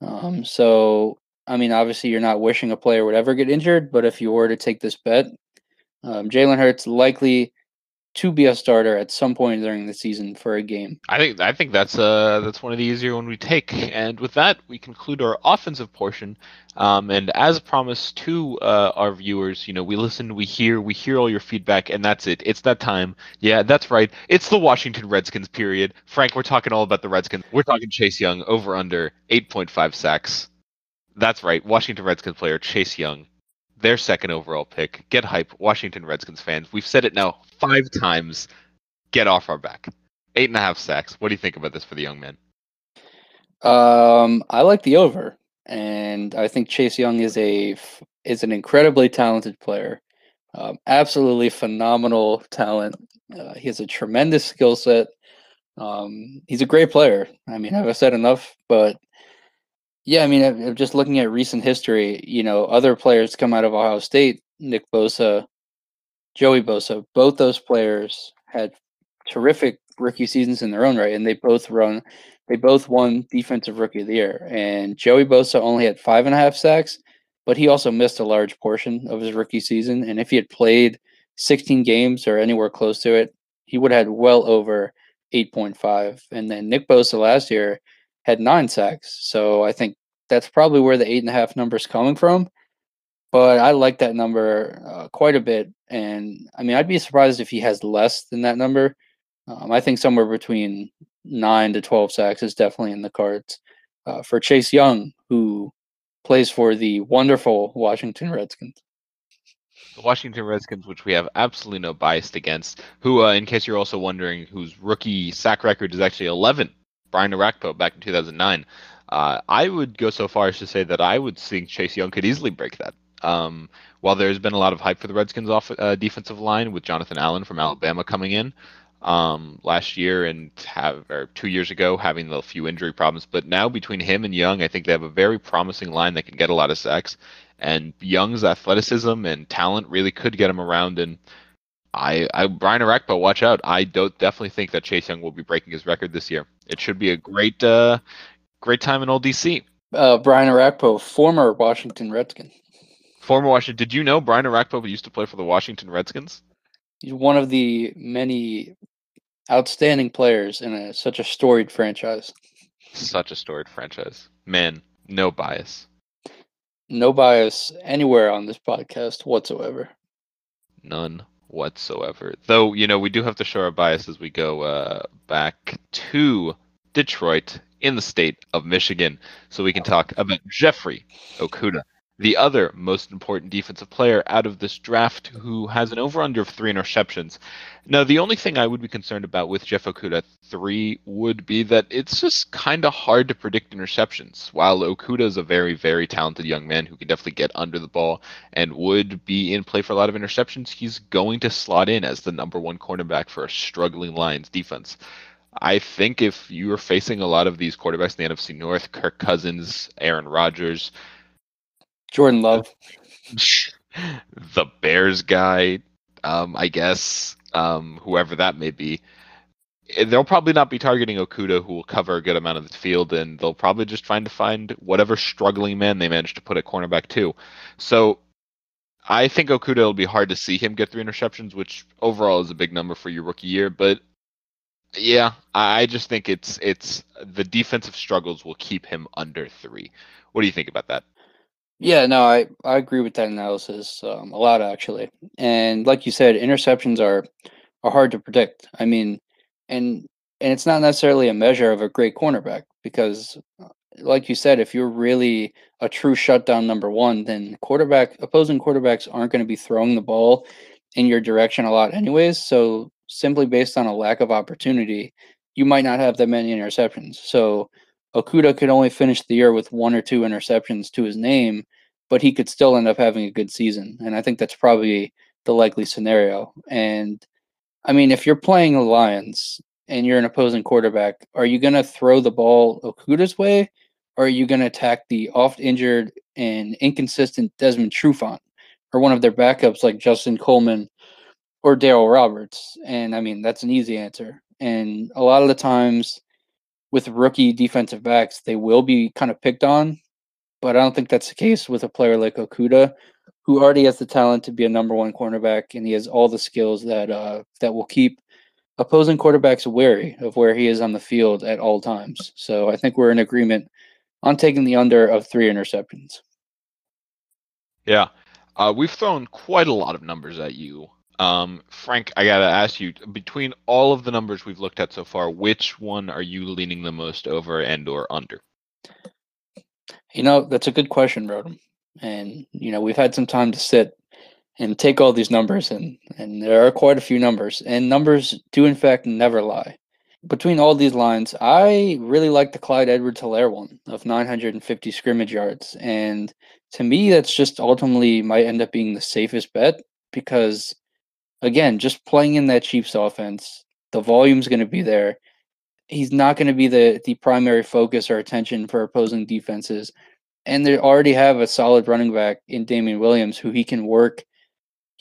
[SPEAKER 2] Um, so I mean, obviously, you're not wishing a player would ever get injured, but if you were to take this bet, um, Jalen Hurts likely to be a starter at some point during the season for a game.
[SPEAKER 1] I think I think that's uh that's one of the easier one we take. And with that, we conclude our offensive portion. Um, and as promised to uh, our viewers, you know, we listen, we hear, we hear all your feedback, and that's it. It's that time. Yeah, that's right. It's the Washington Redskins period. Frank, we're talking all about the Redskins. We're talking Chase Young over under 8.5 sacks. That's right. Washington Redskins player Chase Young, their second overall pick. Get hype, Washington Redskins fans. We've said it now five times. Get off our back. Eight and a half sacks. What do you think about this for the young man?
[SPEAKER 2] Um, I like the over, and I think Chase Young is a is an incredibly talented player. Um, absolutely phenomenal talent. Uh, he has a tremendous skill set. Um, he's a great player. I mean, have I said enough? But yeah, I mean, just looking at recent history, you know, other players come out of Ohio State, Nick Bosa, Joey Bosa, both those players had terrific rookie seasons in their own right, and they both run, they both won Defensive Rookie of the Year. And Joey Bosa only had five and a half sacks, but he also missed a large portion of his rookie season. And if he had played 16 games or anywhere close to it, he would have had well over 8.5. And then Nick Bosa last year had nine sacks. So I think that's probably where the eight and a half number is coming from. But I like that number uh, quite a bit. And I mean, I'd be surprised if he has less than that number. Um, I think somewhere between nine to 12 sacks is definitely in the cards. Uh, for Chase Young, who plays for the wonderful Washington Redskins.
[SPEAKER 1] The Washington Redskins, which we have absolutely no bias against, who, uh, in case you're also wondering, whose rookie sack record is actually 11. Brian Orakpo back in 2009. Uh, I would go so far as to say that I would think Chase Young could easily break that. Um, while there's been a lot of hype for the Redskins off uh, defensive line with Jonathan Allen from Alabama coming in um, last year and have or two years ago having a few injury problems, but now between him and Young, I think they have a very promising line that can get a lot of sacks. And Young's athleticism and talent really could get him around. And I, I Brian Orakpo, watch out! I don't definitely think that Chase Young will be breaking his record this year. It should be a great, uh, great time in old DC.
[SPEAKER 2] Uh, Brian Orakpo, former Washington Redskin.
[SPEAKER 1] Former Washington. Did you know Brian Orakpo used to play for the Washington Redskins?
[SPEAKER 2] He's one of the many outstanding players in a, such a storied franchise.
[SPEAKER 1] Such a storied franchise. Man, no bias.
[SPEAKER 2] No bias anywhere on this podcast whatsoever.
[SPEAKER 1] None whatsoever. Though, you know, we do have to show our bias as we go uh, back to Detroit in the state of Michigan so we can talk about Jeffrey Okudah the other most important defensive player out of this draft who has an over under of three interceptions. Now, the only thing I would be concerned about with Jeff Okudah three would be that it's just kind of hard to predict interceptions. While Okudah is a very, very talented young man who can definitely get under the ball and would be in play for a lot of interceptions, he's going to slot in as the number one cornerback for a struggling Lions defense. I think if you are facing a lot of these quarterbacks in the NFC North, Kirk Cousins, Aaron Rodgers,
[SPEAKER 2] Jordan Love.
[SPEAKER 1] the Bears guy, um, I guess, um, whoever that may be. Eh, they'll probably not be targeting Okudah, who will cover a good amount of the field, and they'll probably just find to find whatever struggling man they manage to put at cornerback too. So I think Okudah will be hard to see him get three interceptions, which overall is a big number for your rookie year. But yeah, I just think it's it's the defensive struggles will keep him under three. What do you think about that?
[SPEAKER 2] Yeah, no, I, I agree with that analysis um, a lot actually. And like you said, interceptions are are hard to predict. I mean, and and it's not necessarily a measure of a great cornerback because, uh, like you said, if you're really a true shutdown number one, then quarterback opposing quarterbacks aren't going to be throwing the ball in your direction a lot anyways. So simply based on a lack of opportunity, you might not have that many interceptions. So Okudah could only finish the year with one or two interceptions to his name, but he could still end up having a good season. And I think that's probably the likely scenario. And I mean, if you're playing the Lions and you're an opposing quarterback, are you going to throw the ball Okudah's way? Or are you going to attack the oft injured and inconsistent Desmond Trufant or one of their backups like Justin Coleman or Daryl Roberts? And I mean, that's an easy answer. And a lot of the times, with rookie defensive backs, they will be kind of picked on, but I don't think that's the case with a player like Okudah, who already has the talent to be a number one cornerback, and he has all the skills that uh, that will keep opposing quarterbacks wary of where he is on the field at all times. So I think we're in agreement on taking the under of three interceptions.
[SPEAKER 1] Yeah, uh, we've thrown quite a lot of numbers at you um, Frank, I gotta ask you, between all of the numbers we've looked at so far, which one are you leaning the most over and or under?
[SPEAKER 2] You know, that's a good question, Rodham. And you know, we've had some time to sit and take all these numbers, and and there are quite a few numbers, and numbers do in fact never lie. Between all these lines, I really like the Clyde Edwards-Helaire one of 950 scrimmage yards, and to me, that's just ultimately might end up being the safest bet because again, just playing in that Chiefs offense, the volume's going to be there. He's not going to be the the primary focus or attention for opposing defenses. And they already have a solid running back in Damien Williams who he can work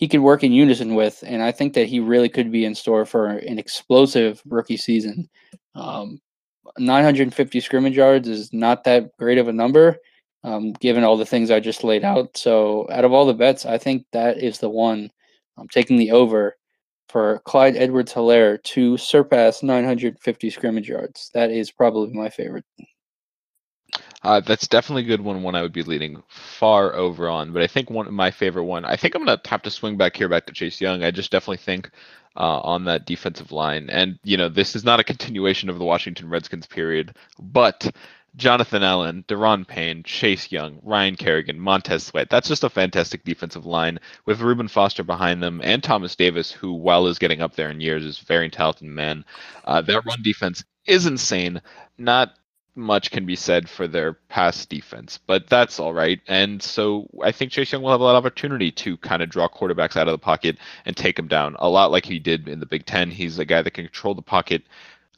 [SPEAKER 2] he could work in unison with, and I think that he really could be in store for an explosive rookie season. Um, 950 scrimmage yards is not that great of a number, um, given all the things I just laid out. So, out of all the bets, I think that is the one I'm taking the over for Clyde Edwards Helaire to surpass 950 scrimmage yards. That is probably my favorite.
[SPEAKER 1] Uh, that's definitely a good one. One I would be leaning far over on. But I think one of my favorite one. I think I'm gonna have to swing back here back to Chase Young. I just definitely think uh, on that defensive line, and you know this is not a continuation of the Washington Redskins period, but Jonathan Allen, Da'Ron Payne, Chase Young, Ryan Kerrigan, Montez Sweat. That's just a fantastic defensive line with Reuben Foster behind them and Thomas Davis, who, while is getting up there in years, is very talented man. Uh, their run defense is insane. Not much can be said for their pass defense, but that's all right. And so I think Chase Young will have a lot of opportunity to kind of draw quarterbacks out of the pocket and take them down a lot like he did in the Big Ten. He's a guy that can control the pocket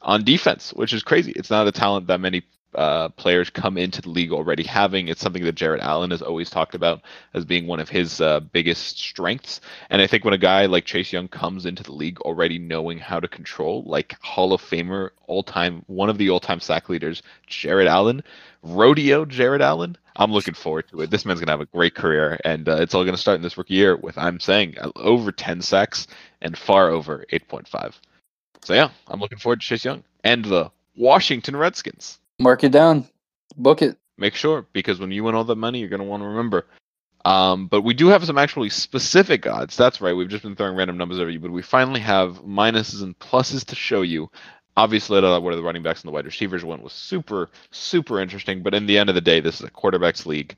[SPEAKER 1] on defense, which is crazy. It's not a talent that many uh, players come into the league already having. It's something that Jared Allen has always talked about as being one of his uh, biggest strengths. And I think when a guy like Chase Young comes into the league already knowing how to control, like Hall of Famer, all time, one of the all time sack leaders, Jared Allen, rodeo Jared Allen, I'm looking forward to it. This man's going to have a great career, and uh, it's all going to start in this rookie year with, I'm saying, over 10 sacks and far over 8.5. So, yeah, I'm looking forward to Chase Young and the Washington Redskins.
[SPEAKER 2] Mark it down. Book it.
[SPEAKER 1] Make sure, because when you win all that money, you're going to want to remember. Um, but we do have some actually specific odds. That's right. We've just been throwing random numbers over you, but we finally have minuses and pluses to show you. Obviously, where the running backs and the wide receivers went was super, super interesting. But in the end of the day, this is a quarterbacks league,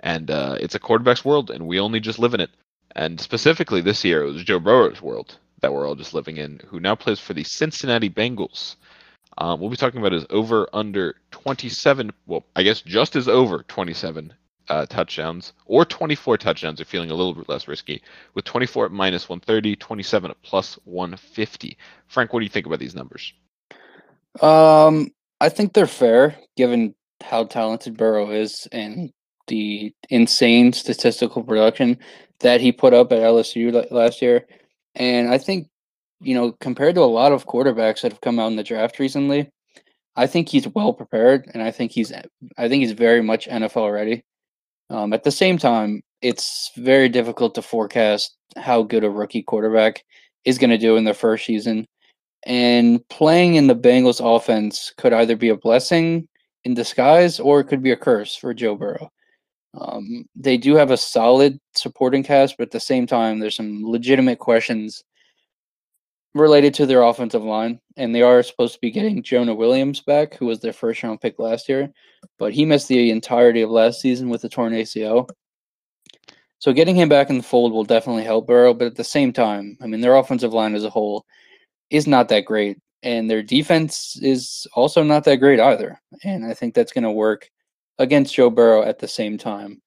[SPEAKER 1] and uh, it's a quarterbacks world, and we only just live in it. And specifically this year, it was Joe Burrow's world that we're all just living in, who now plays for the Cincinnati Bengals. Um, we'll be talking about is over under 27. Well, I guess just as over 27 uh, touchdowns or 24 touchdowns. are feeling a little bit less risky with 24 at minus 130, 27 at plus 150. Frank, what do you think about these numbers?
[SPEAKER 2] Um, I think they're fair given how talented Burrow is and the insane statistical production that he put up at LSU last year. And I think you know, compared to a lot of quarterbacks that have come out in the draft recently, I think he's well prepared, and I think he's I think he's very much NFL ready. Um, at the same time, it's very difficult to forecast how good a rookie quarterback is going to do in their first season. And playing in the Bengals offense could either be a blessing in disguise or it could be a curse for Joe Burrow. Um, they do have a solid supporting cast, but at the same time, there's some legitimate questions related to their offensive line, and they are supposed to be getting Jonah Williams back, who was their first round pick last year, but he missed the entirety of last season with the torn ACL. So getting him back in the fold will definitely help Burrow, but at the same time, I mean, their offensive line as a whole is not that great, and their defense is also not that great either. And I think that's going to work against Joe Burrow at the same time.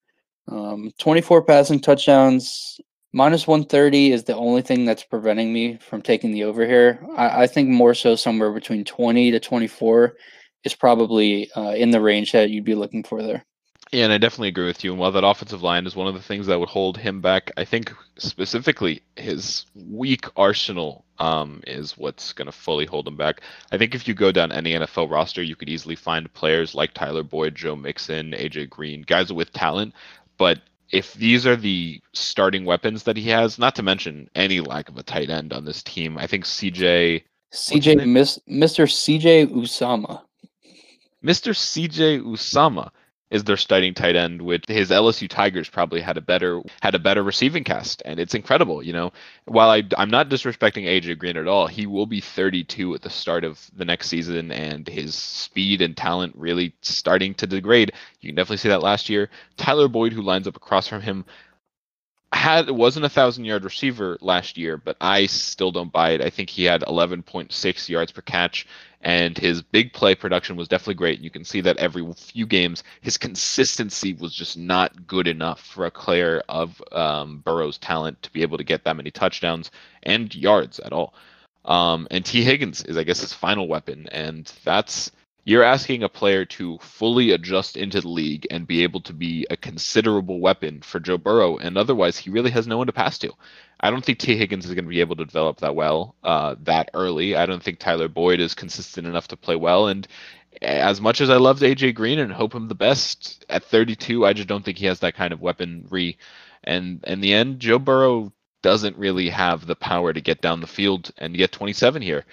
[SPEAKER 2] Um, 24 passing touchdowns Minus 130 is the only thing that's preventing me from taking the over here. I, I think more so somewhere between 20 to 24 is probably uh, in the range that you'd be looking for there.
[SPEAKER 1] Yeah, and I definitely agree with you. And while that offensive line is one of the things that would hold him back, I think specifically his weak arsenal um, is what's going to fully hold him back. I think if you go down any NFL roster, you could easily find players like Tyler Boyd, Joe Mixon, AJ Green, guys with talent, but if these are the starting weapons that he has, not to mention any lack of a tight end on this team, I think CJ
[SPEAKER 2] CJ Miss, Mr. CJ Uzomah.
[SPEAKER 1] Mr. CJ Uzomah is their starting tight end, which his LSU Tigers probably had a better had a better receiving cast, and it's incredible. You know, while I I'm not disrespecting AJ Green at all, he will be 32 at the start of the next season, and his speed and talent really starting to degrade. You can definitely see that last year. Tyler Boyd, who lines up across from him, had wasn't a thousand yard receiver last year, but I still don't buy it. I think he had 11.6 yards per catch and his big play production was definitely great. And You can see that every few games, his consistency was just not good enough for a player of um, Burrow's talent to be able to get that many touchdowns and yards at all. Um, and Tee Higgins is, I guess, his final weapon, and that's you're asking a player to fully adjust into the league and be able to be a considerable weapon for Joe Burrow, and otherwise he really has no one to pass to. I don't think Tee Higgins is going to be able to develop that well uh, that early. I don't think Tyler Boyd is consistent enough to play well, and as much as I loved AJ Green and hope him the best at 32, I just don't think he has that kind of weaponry. And in the end, Joe Burrow doesn't really have the power to get down the field and get 27 here.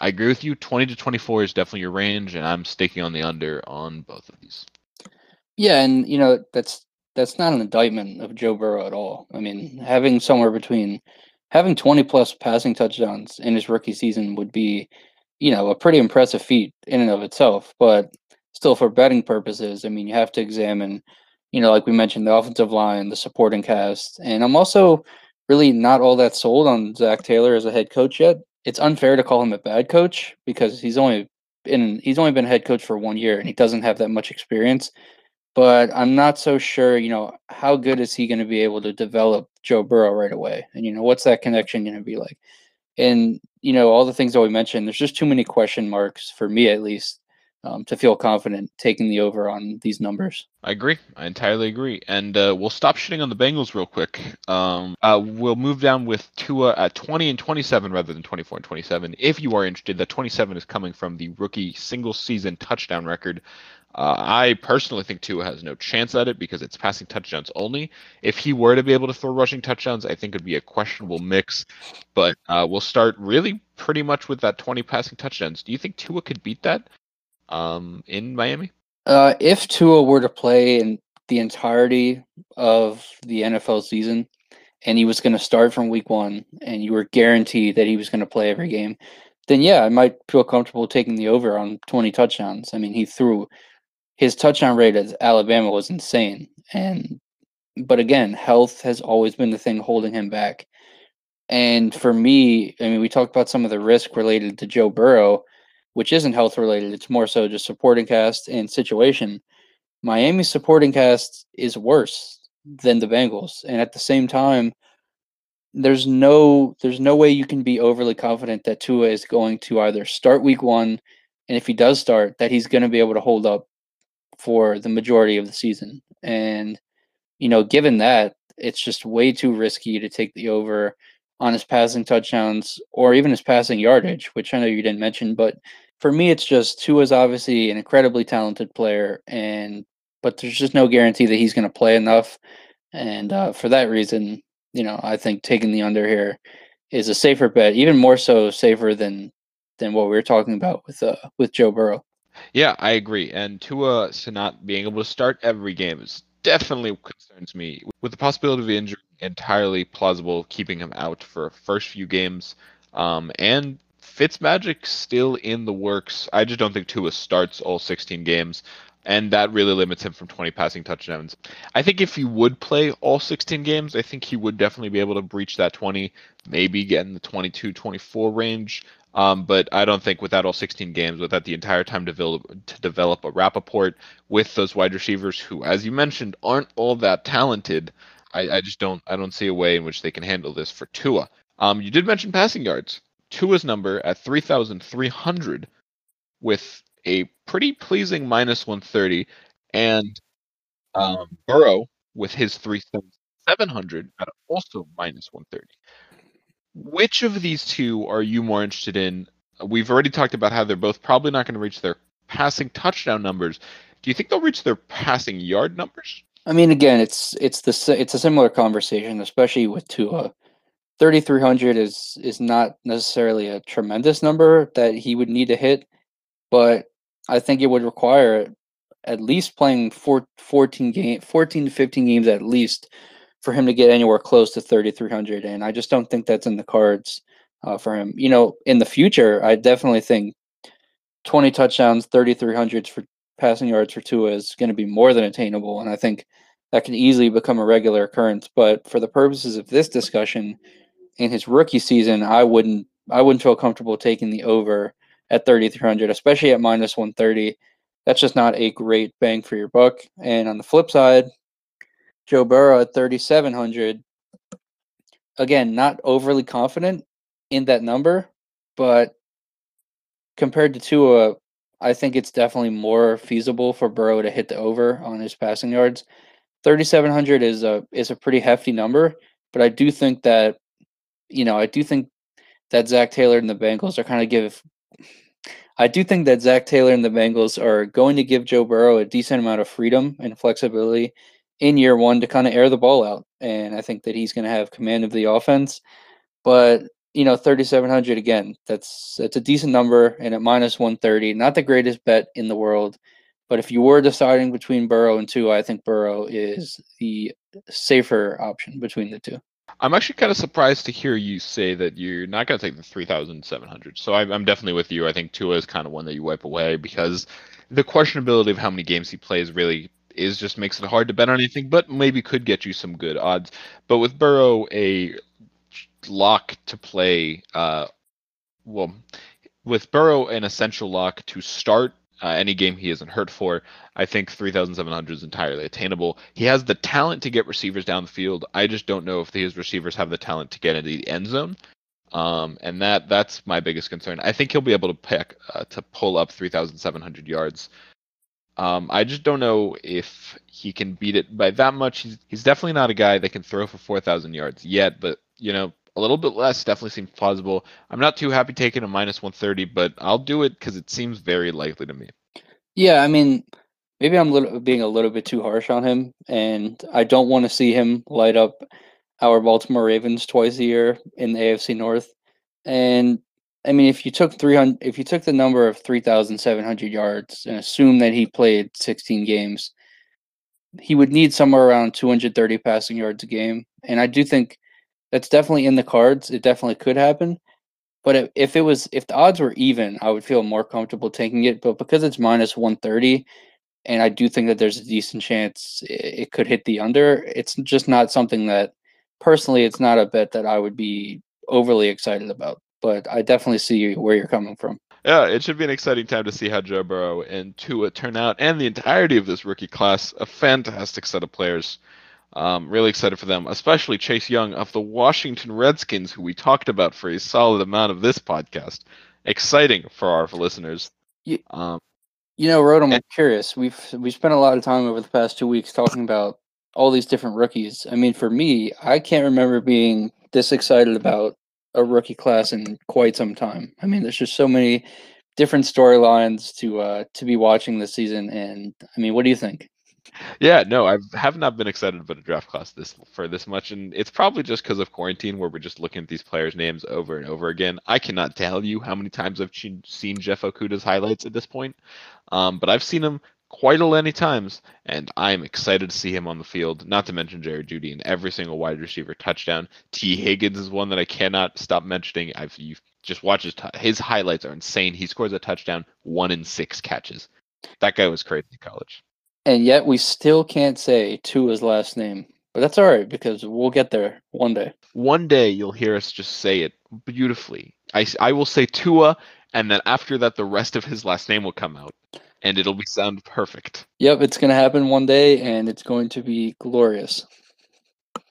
[SPEAKER 1] I agree with you. 20 to 24 is definitely your range, and I'm sticking on the under on both of these.
[SPEAKER 2] Yeah, and you know that's that's not an indictment of Joe Burrow at all. I mean, having somewhere between having 20 plus passing touchdowns in his rookie season would be, you know, a pretty impressive feat in and of itself. But still, for betting purposes, I mean, you have to examine, you know, like we mentioned, the offensive line, the supporting cast, and I'm also really not all that sold on Zac Taylor as a head coach yet. It's unfair to call him a bad coach because he's only been he's only been head coach for one year and he doesn't have that much experience but I'm not so sure, you know, how good is he going to be able to develop Joe Burrow right away? And, you know, what's that connection going to be like? And, you know, all the things that we mentioned, there's just too many question marks for me at least um, to feel confident taking the over on these numbers.
[SPEAKER 1] I agree. I entirely agree. And uh, we'll stop shitting on the Bengals real quick. Um, uh, we'll move down with Tua at 20 and 27 rather than 24 and 27. If you are interested, that 27 is coming from the rookie single season touchdown record uh, I personally think Tua has no chance at it because it's passing touchdowns only. If he were to be able to throw rushing touchdowns, I think it'd be a questionable mix. But uh, we'll start really pretty much with that 20 passing touchdowns. Do you think Tua could beat that um, in Miami?
[SPEAKER 2] Uh, if Tua were to play in the entirety of the NFL season, and he was going to start from week one, and you were guaranteed that he was going to play every game, then yeah, I might feel comfortable taking the over on 20 touchdowns. I mean, he threw his touchdown rate at Alabama was insane. And but again, health has always been the thing holding him back. And for me, I mean, we talked about some of the risk related to Joe Burrow, which isn't health related. It's more so just supporting cast and situation. Miami's supporting cast is worse than the Bengals, and at the same time, there's no there's no way you can be overly confident that Tua is going to either start Week One, and if he does start, that he's going to be able to hold up for the majority of the season. And, you know, given that, it's just way too risky to take the over on his passing touchdowns or even his passing mm-hmm. yardage, which I know you didn't mention. But for me, it's just Tua is obviously an incredibly talented player, and but there's just no guarantee that he's going to play enough. And uh, for that reason, you know, I think taking the under here is a safer bet, even more so safer than than what we were talking about with uh, with Joe Burrow.
[SPEAKER 1] Yeah, I agree. And Tua to not being able to start every game is definitely concerns me. With the possibility of injury, entirely plausible keeping him out for first few games. Um, and Fitzmagic still in the works. I just don't think Tua starts all 16 games, and that really limits him from 20 passing touchdowns. I think if he would play all 16 games, I think he would definitely be able to breach that 20, maybe get in the 22, 24 range. Um, but I don't think without all 16 games, without the entire time to develop, to develop a Rappaport with those wide receivers who, as you mentioned, aren't all that talented, I, I just don't I don't see a way in which they can handle this for Tua. Um, you did mention passing yards. Tua's number at 3,300 with a pretty pleasing minus 130, and um, Burrow with his 3,700 at also minus 130 which of these two are you more interested in? We've already talked about how they're both probably not going to reach their passing touchdown numbers. Do you think they'll reach their passing yard numbers?
[SPEAKER 2] I mean, again, it's it's the it's a similar conversation, especially with Tua. Thirty three hundred is is not necessarily a tremendous number that he would need to hit, but I think it would require at least playing four, 14 game 14 to 15 games at least for him to get anywhere close to 3,300. And I just don't think that's in the cards uh, for him. You know, in the future, I definitely think 20 touchdowns, 3,300s for passing yards for Tua is going to be more than attainable. And I think that can easily become a regular occurrence. But for the purposes of this discussion, in his rookie season, I wouldn't I wouldn't feel comfortable taking the over at 3,300, especially at minus 130. That's just not a great bang for your buck. And on the flip side, Joe Burrow at 3,700. Again, not overly confident in that number, but compared to Tua, I think it's definitely more feasible for Burrow to hit the over on his passing yards. 3,700 is a is a pretty hefty number, but I do think that, you know, I do think that Zac Taylor and the Bengals are kind of give. I do think that Zac Taylor and the Bengals are going to give Joe Burrow a decent amount of freedom and flexibility in year one to kind of air the ball out. And I think that he's going to have command of the offense. But, you know, 3,700 again, that's, that's a decent number. And at minus 130, not the greatest bet in the world. But if you were deciding between Burrow and Tua, I think Burrow is the safer option between the two.
[SPEAKER 1] I'm actually kind of surprised to hear you say that you're not going to take the 3,700. So I'm, I'm definitely with you. I think Tua is kind of one that you wipe away because the questionability of how many games he plays really is just makes it hard to bet on anything, but maybe could get you some good odds. But with Burrow, a lock to play, uh, well, with Burrow, an essential lock to start uh, any game he isn't hurt for. I think 3,700 is entirely attainable. He has the talent to get receivers down the field. I just don't know if his receivers have the talent to get into the end zone. Um, and that that's my biggest concern. I think he'll be able to pick uh, to pull up 3,700 yards. Um, I just don't know if he can beat it by that much. He's, he's definitely not a guy that can throw for 4,000 yards yet, but you know, a little bit less definitely seems plausible. I'm not too happy taking a minus 130, but I'll do it because it seems very likely to me.
[SPEAKER 2] Yeah, I mean, maybe I'm little, being a little bit too harsh on him, and I don't want to see him light up our Baltimore Ravens twice a year in the AFC North. And I mean, if you took 300, if you took the number of 3,700 yards and assume that he played 16 games, he would need somewhere around 230 passing yards a game. And I do think that's definitely in the cards. It definitely could happen. But if it was, if the odds were even, I would feel more comfortable taking it. But because it's minus 130, and I do think that there's a decent chance it could hit the under, it's just not something that, personally, it's not a bet that I would be overly excited about. But I definitely see where you're coming from.
[SPEAKER 1] Yeah, it should be an exciting time to see how Joe Burrow and Tua turn out, and the entirety of this rookie class. A fantastic set of players. Um, really excited for them, especially Chase Young of the Washington Redskins, who we talked about for a solid amount of this podcast. Exciting for our listeners.
[SPEAKER 2] You, um, you know, Rodham, I'm curious. We've we spent a lot of time over the past two weeks talking about all these different rookies. I mean, for me, I can't remember being this excited about a rookie class in quite some time. I mean, there's just so many different storylines to uh, to be watching this season. And I mean, what do you think?
[SPEAKER 1] Yeah, no, I have not been excited about a draft class this for this much, and it's probably just because of quarantine, where we're just looking at these players' names over and over again. I cannot tell you how many times I've seen Jeff Okudah's highlights at this point, um, but I've seen him quite a many times, and I'm excited to see him on the field. Not to mention Jerry Jeudy and every single wide receiver touchdown. Tee Higgins is one that I cannot stop mentioning. I've you just watch his t- his highlights are insane. He scores a touchdown one in six catches. That guy was crazy in college
[SPEAKER 2] and yet we still can't say Tua's last name. But that's all right because we'll get there one day.
[SPEAKER 1] One day you'll hear us just say it beautifully. I, I will say Tua, and then after that, the rest of his last name will come out, and it'll be sound perfect.
[SPEAKER 2] Yep, it's going to happen one day, and it's going to be glorious.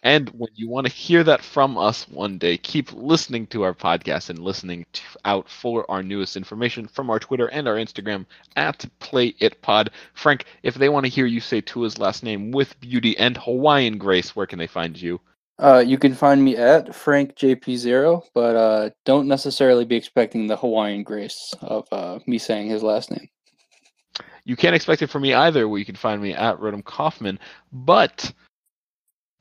[SPEAKER 1] And when you want to hear that from us one day, keep listening to our podcast and listening to, out for our newest information from our Twitter and our Instagram at Play It Pod. Frank, if they want to hear you say Tua's last name with beauty and Hawaiian grace, where can they find you?
[SPEAKER 2] Uh, you can find me at Frank JP0, but uh, don't necessarily be expecting the Hawaiian grace of uh, me saying his last name.
[SPEAKER 1] You can't expect it from me either, where you can find me at Rodham Kaufman, but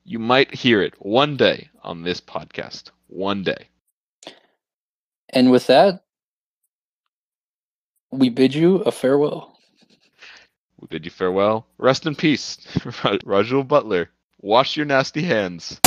[SPEAKER 1] you might hear it one day on this podcast. One day.
[SPEAKER 2] And with that, we bid you a farewell.
[SPEAKER 1] We bid you farewell. Rest in peace, Rajul Butler. Wash your nasty hands.